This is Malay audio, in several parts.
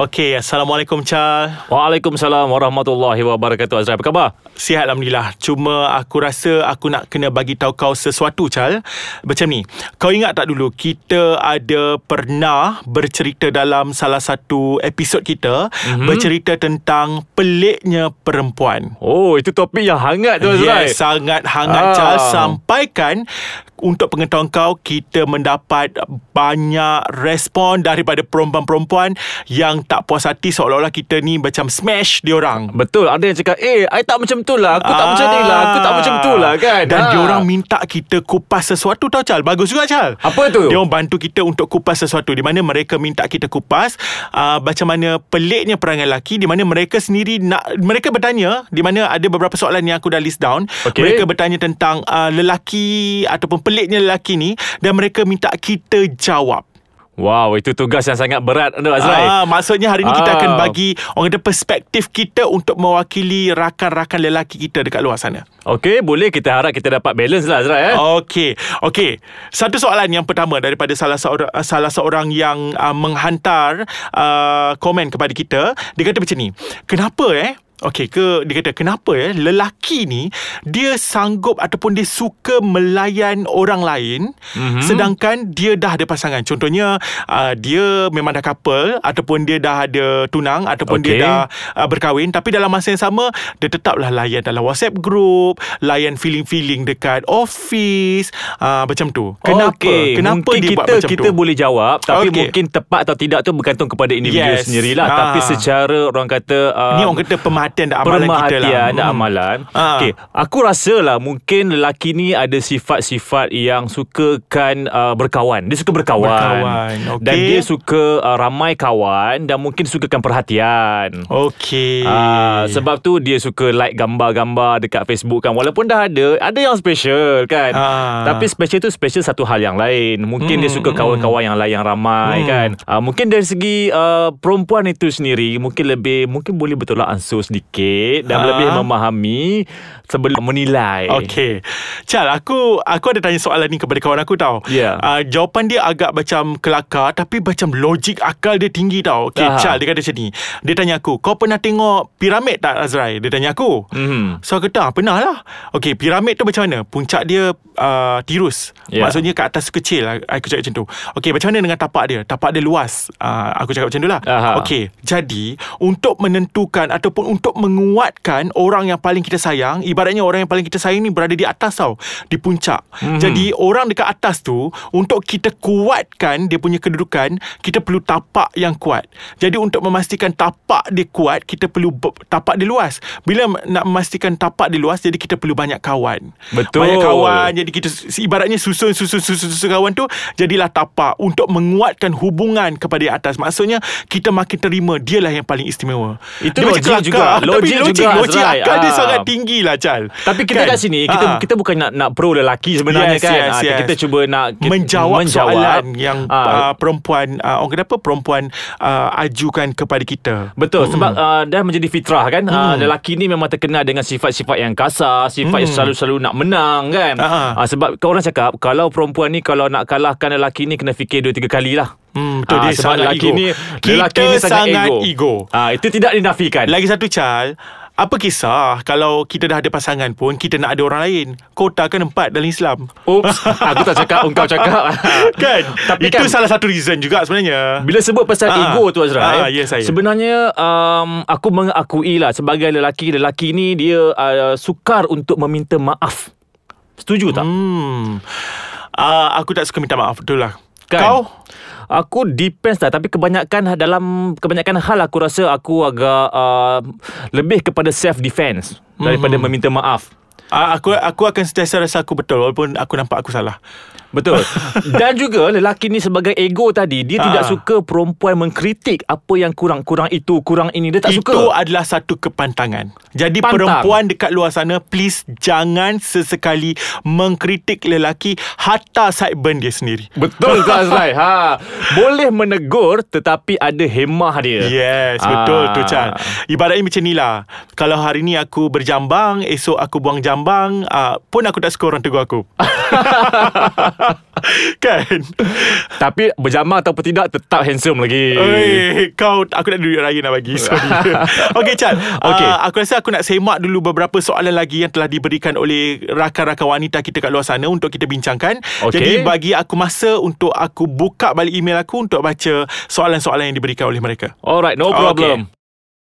Okey, Assalamualaikum Chal. Waalaikumsalam warahmatullahi wabarakatuh Azrai. Apa khabar? Sihat Alhamdulillah. Cuma aku rasa aku nak kena bagi tahu kau sesuatu Chal. Macam ni. Kau ingat tak dulu kita ada pernah bercerita dalam salah satu episod kita mm-hmm. bercerita tentang peliknya perempuan. Oh, itu topik yang hangat tu Azrai. Yes, sangat hangat ah. Chal. Sampaikan untuk pengetahuan kau kita mendapat banyak respon daripada perempuan-perempuan yang tak puas hati seolah-olah kita ni macam smash dia orang. Betul, ada yang cakap, "Eh, I tak macam tu lah. Aku tak macam ni lah. Aku tak macam tu lah." Kan? Dan Ha. dia orang minta kita kupas sesuatu tau Chal. Bagus juga Chal. Apa tu? Dia orang bantu kita untuk kupas sesuatu di mana mereka minta kita kupas uh, macam mana peliknya perangai lelaki di mana mereka sendiri nak mereka bertanya di mana ada beberapa soalan yang aku dah list down. Okey. Mereka bertanya tentang uh, lelaki ataupun peliknya lelaki ni dan mereka minta kita jawab. Wow, itu tugas yang sangat berat tu Azrai. Ah, maksudnya hari ni kita Ah. akan bagi orang kata perspektif kita untuk mewakili rakan-rakan lelaki kita dekat luar sana. Okey, boleh kita harap kita dapat balance lah Azrai eh. Okey, okey. Satu soalan yang pertama daripada salah seorang salah seorang yang uh, menghantar uh, komen kepada kita, dia kata macam ni. Kenapa eh Okey ke dia kata kenapa eh lelaki ni dia sanggup ataupun dia suka melayan orang lain mm-hmm. sedangkan dia dah ada pasangan. Contohnya uh, dia memang dah couple ataupun dia dah ada tunang ataupun Okey. dia dah uh, berkahwin tapi dalam masa yang sama dia tetaplah layan dalam WhatsApp group, layan feeling-feeling dekat office, uh, macam tu. Kenapa? Okey, Kenapa mungkin dia kita, buat macam kita tu? boleh jawab tapi Okey. mungkin tepat atau tidak tu bergantung kepada individu Yes. sendirilah Ah. tapi secara orang kata uh, Ni orang kata pemerhatian dan amalan kita lah. Perhatian dan Hmm. amalan Ah. Okey, Aku rasa lah Mungkin lelaki ni Ada sifat-sifat Yang sukakan uh, Berkawan Dia suka berkawan Berkawan, okey. Dan dia suka uh, Ramai kawan Dan mungkin sukakan perhatian Okey. Ah, sebab tu dia suka like gambar-gambar dekat Facebook kan walaupun dah ada ada yang special kan Ah. tapi special tu special satu hal yang lain mungkin Hmm, dia suka kawan-kawan yang lain yang ramai Hmm. kan ah, mungkin dari segi uh, perempuan itu sendiri mungkin lebih mungkin boleh bertolak ansur sedikit dan Ah. lebih memahami sebelum menilai Okey. Chal, aku aku ada tanya soalan ni kepada kawan aku tau. Ya. Uh, jawapan dia agak macam kelakar tapi macam logik akal dia tinggi tau. Okey. Chal dia kata macam ni. Dia tanya aku, "Kau pernah tengok piramid tak Azrai?" Dia tanya aku. Mhm. So aku kata, "Ah, pernah lah." Okey, piramid tu macam mana? Puncak dia uh, tirus. Ya. Maksudnya kat atas kecil. Aku cakap macam tu. Okey, macam mana dengan tapak dia? Tapak dia luas. Uh, aku cakap macam tu lah. Okey, jadi untuk menentukan ataupun untuk menguatkan orang yang paling kita sayang, ibaratnya orang yang paling kita sayang ni berada di atas tau, di puncak. Mhm. Mm-hmm. Jadi orang dekat atas tu untuk kita kuatkan dia punya kedudukan, kita perlu tapak yang kuat. Jadi untuk memastikan tapak dia kuat, kita perlu tapak dia luas. Bila nak memastikan tapak dia luas, jadi kita perlu banyak kawan. Betul. Banyak kawan, jadi kita ibaratnya susun susun susun susun kawan tu jadilah tapak untuk menguatkan hubungan kepada yang atas. Maksudnya kita makin terima dialah yang paling istimewa. Itu Dia macam logik kelakar, juga. Tapi Logik logik, juga, logik Azrai. akal dia Ah. sangat tinggi lah Chal. Tapi kita kat sini kita Ah. kita bukan nak nak pro lelaki sebenarnya Yes, kan. yes, Ah, yes. Kita cuba nak kita, menjawab, soalan yang Ah, uh, perempuan uh, orang kata apa perempuan uh, ajukan kepada kita. Betul hmm. sebab uh, dah menjadi fitrah kan hmm. uh, lelaki ni memang terkenal dengan sifat-sifat yang kasar, sifat hmm. yang selalu-selalu nak menang kan. Ah. Uh, sebab kau orang cakap kalau perempuan ni kalau nak kalahkan lelaki ni kena fikir dua tiga kali lah. Hmm, betul Ah, dia sebab lelaki ego. ni Kita lelaki ni sangat, sangat ego. ego. Ah itu tidak dinafikan. Lagi satu Chal apa kisah kalau kita dah ada pasangan pun kita nak ada orang lain? Kota kan empat dalam Islam. Oops, aku tak cakap engkau cakap. kan? Tapi Itu kan salah satu reason juga sebenarnya. Bila sebut pasal Ah. ego tu Azrai Ah, ya, saya. Sebenarnya um, Aku mengakui lah Sebagai lelaki Lelaki ni dia uh, Sukar untuk meminta maaf Setuju tak? Hmm. Uh, aku tak suka minta maaf betul lah. Kan? Kau? Aku depends lah Tapi kebanyakan Dalam Kebanyakan hal aku rasa Aku agak uh, Lebih kepada self defense Daripada Mhm. meminta maaf Uh, aku aku akan sentiasa rasa aku betul walaupun aku nampak aku salah. Betul. Dan juga lelaki ni sebagai ego tadi, dia Ah. tidak suka perempuan mengkritik apa yang kurang-kurang itu, kurang ini. Dia tak Itu suka. adalah satu kepantangan. Jadi Pantang. perempuan dekat luar sana please jangan sesekali mengkritik lelaki hatta sideburn dia sendiri. Betul tu Azrai. Ha. Boleh menegur tetapi ada hemah dia. Yes, betul Ah. tu Chan. Ibaratnya macam ni lah. Kalau hari ni aku berjambang, esok aku buang jambang, uh, pun aku tak suka orang tegur aku. kan? Tapi berjamah ataupun tidak tetap handsome lagi. Oi, kau aku nak duit raya nak bagi. Sorry. Okey Chan. Okey. Uh, aku rasa aku nak semak dulu beberapa soalan lagi yang telah diberikan oleh rakan-rakan wanita kita kat luar sana untuk kita bincangkan. Okey. Jadi bagi aku masa untuk aku buka balik email aku untuk baca soalan-soalan yang diberikan oleh mereka. Alright, no problem.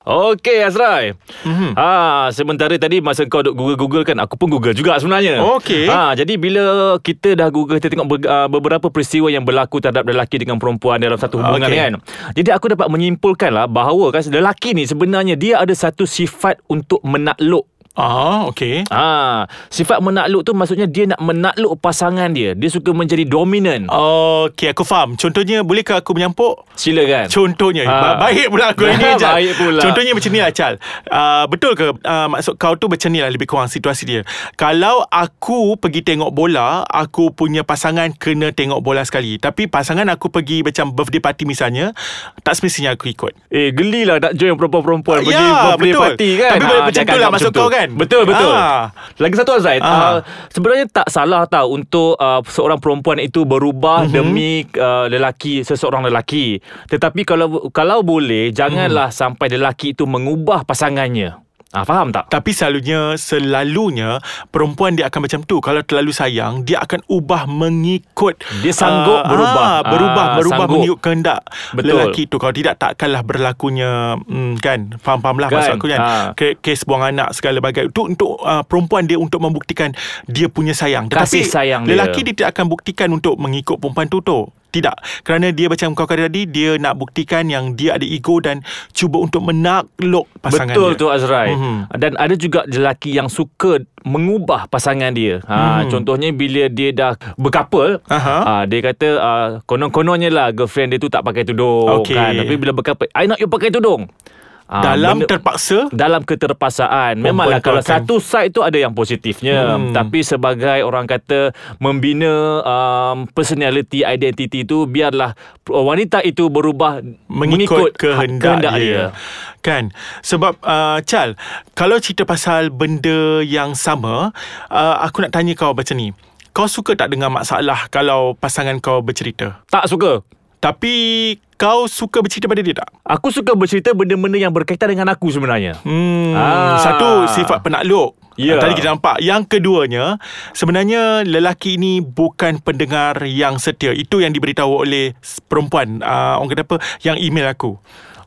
Okey Azrai. Mhm. Ha, sementara tadi masa kau duk Google-Google kan, aku pun Google juga sebenarnya. Okey. Ha, jadi bila kita dah Google kita tengok ber, uh, beberapa peristiwa yang berlaku terhadap lelaki dengan perempuan dalam satu hubungan Okey. kan. Jadi aku dapat menyimpulkan lah bahawa kan lelaki ni sebenarnya dia ada satu sifat untuk menakluk Ah, okey. Ah, sifat menakluk tu maksudnya dia nak menakluk pasangan dia. Dia suka menjadi dominan. Okey, aku faham. Contohnya, bolehkah aku menyampuk? Silakan. Contohnya Ah. ha. Baik pula aku ini Chal Baik pula. Contohnya macam ni lah Chal uh, Betul ke uh, Maksud kau tu macam ni lah Lebih kurang situasi dia Kalau aku pergi tengok bola Aku punya pasangan Kena tengok bola sekali Tapi pasangan aku pergi Macam birthday party misalnya Tak semestinya aku ikut Eh gelilah nak join perempuan-perempuan Ya, pergi birthday betul. party kan. Tapi boleh macam tu lah maksud kau tu. Kan? Betul betul. Ah. Lagi satu Azraid, Ah. uh, sebenarnya tak salah tau untuk uh, seorang perempuan itu berubah Mhm. demi uh, lelaki seseorang lelaki. Tetapi kalau kalau boleh janganlah Mhm. sampai lelaki itu mengubah pasangannya. Ah faham tak? Tapi selalunya Selalunya Perempuan dia akan macam tu Kalau terlalu sayang Dia akan ubah mengikut Dia sanggup ah, berubah. ah, Berubah Ah, Berubah sanggup. mengikut kehendak Betul. Lelaki tu Kalau tidak takkanlah berlakunya hmm, Kan Faham-faham lah Kan? Maksud aku kan Ah. Ke- Kes buang anak Segala bagai Itu untuk uh, perempuan dia Untuk membuktikan Dia punya sayang Kasih Tetapi sayang dia. Lelaki dia tidak akan buktikan Untuk mengikut perempuan tu tu tidak Kerana dia macam kau kata tadi Dia nak buktikan Yang dia ada ego Dan cuba untuk menakluk pasangan Betul dia tu Azrai. Mhm. Dan ada juga lelaki yang suka mengubah pasangan dia. Ha Hmm. contohnya bila dia dah berkapal, ha dia kata uh, konon-kononnya lah girlfriend dia tu tak pakai tudung Okey. kan. Tapi bila berkapal, I nak you pakai tudung. Ah, Dalam benda- terpaksa dalam keterpaksaan Memanglah kalau akan- satu side tu ada yang positifnya Hmm. Tapi sebagai orang kata Membina um, personality, identity tu Biarlah wanita itu berubah mengikut, kehendak, kehendak dia. Kan? Sebab uh, Chal, kalau cerita pasal benda yang sama, uh, aku nak tanya kau macam ni. Kau suka tak dengar masalah kalau pasangan kau bercerita? Tak suka Tapi kau suka bercerita pada dia tak? Aku suka bercerita benda-benda yang berkaitan dengan aku sebenarnya. Hmm, Ah. Satu sifat penakluk Ya. Tadi kita nampak Yang keduanya Sebenarnya Lelaki ini Bukan pendengar Yang setia Itu yang diberitahu oleh Perempuan uh, Orang kata apa Yang email aku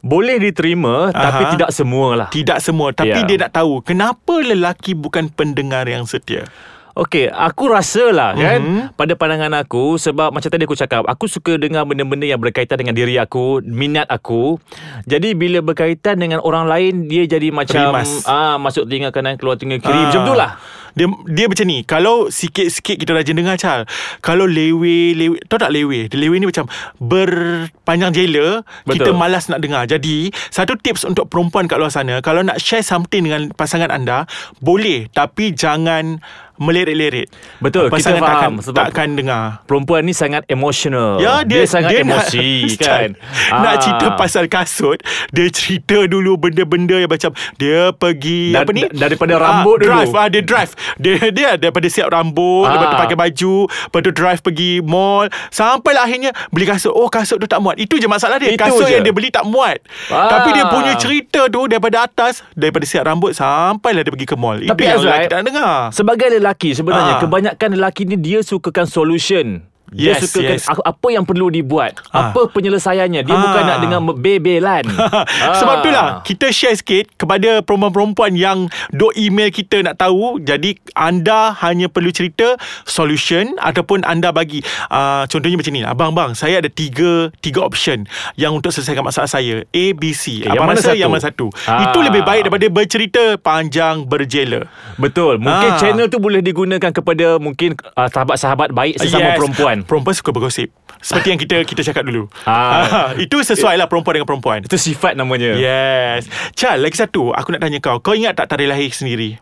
Boleh diterima Aha. tapi tidak semualah. Tidak semua Tapi Ya. dia nak tahu Kenapa lelaki Bukan pendengar yang setia Okey, aku rasa lah kan Mhm. pada pandangan aku sebab macam tadi aku cakap, aku suka dengar benda-benda yang berkaitan dengan diri aku, minat aku. Jadi bila berkaitan dengan orang lain dia jadi macam Rimas. ah masuk telinga kanan keluar telinga kiri Ah. macam tu lah. Dia dia macam ni Kalau sikit-sikit kita rajin dengar Chal Kalau lewe, lewe Tahu tak lewe lewe ni macam Berpanjang jela Kita Betul. malas nak dengar Jadi Satu tips untuk perempuan kat luar sana Kalau nak share something dengan pasangan anda Boleh Tapi jangan Melerit-lerit Betul, kita Pasangan faham takkan, sebab- takkan dengar Perempuan ni sangat emotional. Ya dia, sangat dia emosi nak, kan. Nak Ah. cerita pasal kasut Dia cerita dulu Benda-benda yang macam Dia pergi Dar- Apa ni da- daripada rambut dulu. drive, ah, Dia drive Dia dia daripada siap rambut Ah. Lepas tu pakai baju Lepas tu drive pergi mall Sampailah akhirnya Beli kasut Oh kasut tu tak muat Itu je masalah dia Itu Kasut je. yang dia beli tak muat Ah. Tapi dia punya cerita tu Daripada atas Daripada siap rambut Sampailah dia pergi ke mall Itu Tapi yang Azrai, lelaki tak nak dengar Sebagai lelaki sebenarnya Ah. kebanyakan lelaki ni dia sukakan solution. Dia Yes, suka yes. apa yang perlu dibuat. Ah. Apa penyelesaiannya. Dia Ah. bukan nak dengan bebelan. Sebab Ah. itulah kita share sikit kepada perempuan-perempuan yang duk email kita nak tahu. Jadi anda hanya perlu cerita solution ataupun anda bagi uh, contohnya macam ni. Abang bang, saya ada tiga tiga option yang untuk selesaikan masalah saya. A, B, C. Okay, Abang yang mana rasa satu? yang mana satu? Ah. Itu lebih baik daripada bercerita panjang berjela. Betul. Mungkin Ah. channel tu boleh digunakan kepada mungkin uh, sahabat-sahabat baik sesama Yes. perempuan. Perempuan suka bergosip. Seperti yang kita kita cakap dulu. Ah. itu sesuai lah perempuan dengan perempuan. Itu sifat namanya. Yes. Chal, lagi satu. Aku nak tanya kau. Kau ingat tak tarikh lahir sendiri?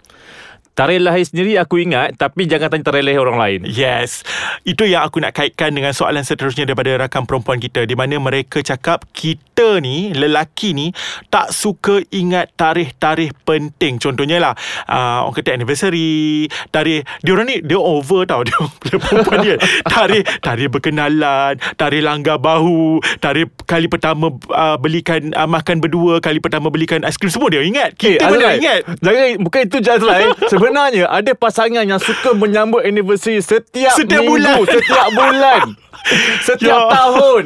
Tarikh lahir sendiri aku ingat tapi jangan tanya tarikh lahir orang lain. Yes. Itu yang aku nak kaitkan dengan soalan seterusnya daripada rakan perempuan kita. Di mana mereka cakap kita ni, lelaki ni, tak suka ingat tarikh-tarikh penting. Contohnya lah, uh, orang kata anniversary, tarikh, dia orang ni, dia over tau. Dia perempuan dia. Tarikh, tarikh berkenalan, tarikh langgar bahu, tarikh kali pertama uh, belikan, uh, makan berdua, kali pertama belikan aiskrim. Semua dia ingat. Kita pun dia ingat. Jangan bukan itu je Azrai. Sebenarnya ada pasangan yang suka menyambut anniversary setiap, Setiap minggu, bulan. setiap bulan. setiap Ya. tahun.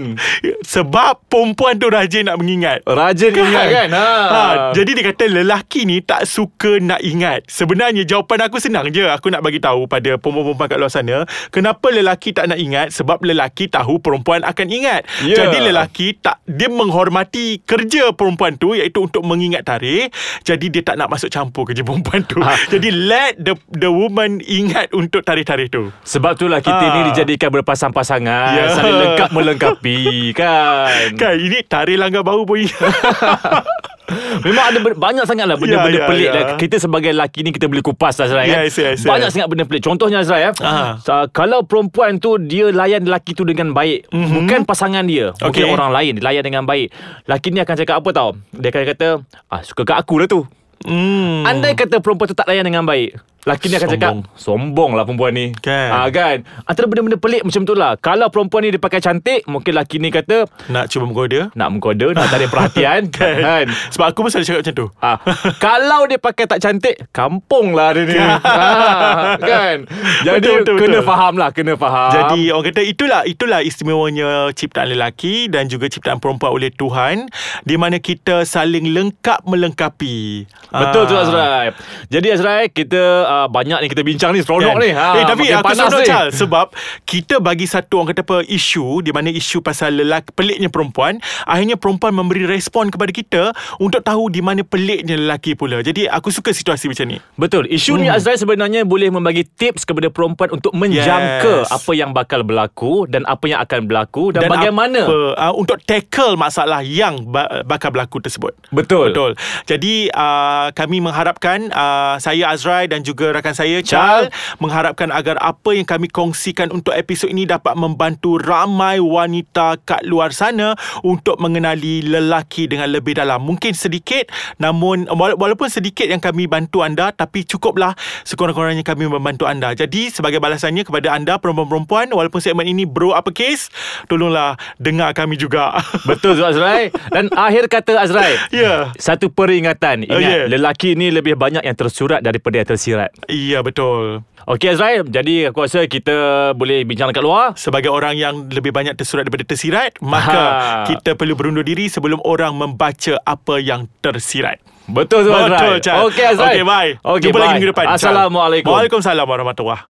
Sebab perempuan tu rajin nak mengingat. Rajin ingat kan? Ha. Ha, jadi dia kata lelaki ni tak suka nak ingat. Sebenarnya jawapan aku senang je. Aku nak bagi tahu pada perempuan-perempuan kat luar sana, kenapa lelaki tak nak ingat? Sebab lelaki tahu perempuan akan ingat. Ya. Jadi lelaki tak dia menghormati kerja perempuan tu iaitu untuk mengingat tarikh. Jadi dia tak nak masuk campur kerja perempuan tu. Ha. Jadi let the the woman ingat untuk tarikh-tarikh tu. Sebab itulah kita Ah. ni dijadikan berpasang-pasangan Ya. Saling lengkap melengkapi kan Kan ini tarikh langgar bahu pun. Memang ada ber- banyak sangat lah benda-benda Ya, ya, pelik ya. lah. Kita sebagai lelaki ni kita boleh kupas lah Azrai kan. Yes, yes, banyak yes. sangat benda pelik. Contohnya Azrai ya. Ah. Uh, kalau perempuan tu dia layan lelaki tu dengan baik. Mm-hmm. Bukan pasangan dia. Mungkin Okay. orang lain dia layan dengan baik. Lelaki ni akan cakap apa tau? Dia akan kata, ah suka kat aku lah tu. Hmm. Andai kata perempuan tu tak layan dengan baik. Lelaki ni akan cakap Sombong lah perempuan ni Kan. ah, kan Antara benda-benda pelik macam tu lah Kalau perempuan ni dia pakai cantik Mungkin lelaki ni kata Nak cuba menggoda Nak menggoda Nak tarik perhatian kan? kan Sebab aku pun selalu cakap macam tu Ah, kalau dia pakai tak cantik, kampung lah dia ni. ah, kan? Jadi Betul, betul, kena betul. faham lah, kena faham. Jadi orang kata itulah itulah istimewanya ciptaan lelaki dan juga ciptaan perempuan oleh Tuhan di mana kita saling lengkap melengkapi. Betul tu Ah. Azrai. Jadi Azrai, kita uh, banyak ni kita bincang ni seronok Kan? ni. Ha, eh tapi aku panas seronok ni. Chal Sebab Kita bagi satu Orang kata apa Isu Di mana isu pasal lelaki Peliknya perempuan Akhirnya perempuan memberi respon kepada kita Untuk tahu Di mana peliknya lelaki pula Jadi aku suka situasi macam ni Betul. Isu ni Azrai sebenarnya boleh membagi tips kepada perempuan untuk menjangka Yes. apa yang bakal berlaku dan apa yang akan berlaku dan, bagaimana. apa, uh, Untuk tackle masalah Yang ba- bakal berlaku tersebut Betul. Betul. Jadi uh, kami mengharapkan uh, saya Azrai dan juga rakan saya Chal. Mengharapkan agar apa yang kami kongsikan untuk episod ini dapat membantu ramai wanita kat luar sana untuk mengenali lelaki dengan lebih dalam. Mungkin sedikit namun wala- walaupun sedikit yang kami bantu anda tapi cukuplah sekurang-kurangnya kami membantu anda. Jadi sebagai balasannya kepada anda perempuan-perempuan walaupun segmen ini bro apa case tolonglah dengar kami juga. Betul tu Azrai. Dan akhir kata Azrai. Ya. Satu peringatan. Ingat, Oh, yeah. Lelaki ni lebih banyak yang tersurat daripada yang tersirat. Iya betul. Okey Azrai, jadi aku rasa kita boleh bincang dekat luar. Sebagai orang yang lebih banyak tersurat daripada tersirat, maka Ha. kita perlu berundur diri sebelum orang membaca apa yang tersirat. Betul tu Azrai. Betul, Chal. Okey Azrai. Okey, bye. Okey, Jumpa lagi bye. minggu depan. Chal. Assalamualaikum. Waalaikumsalam warahmatullahi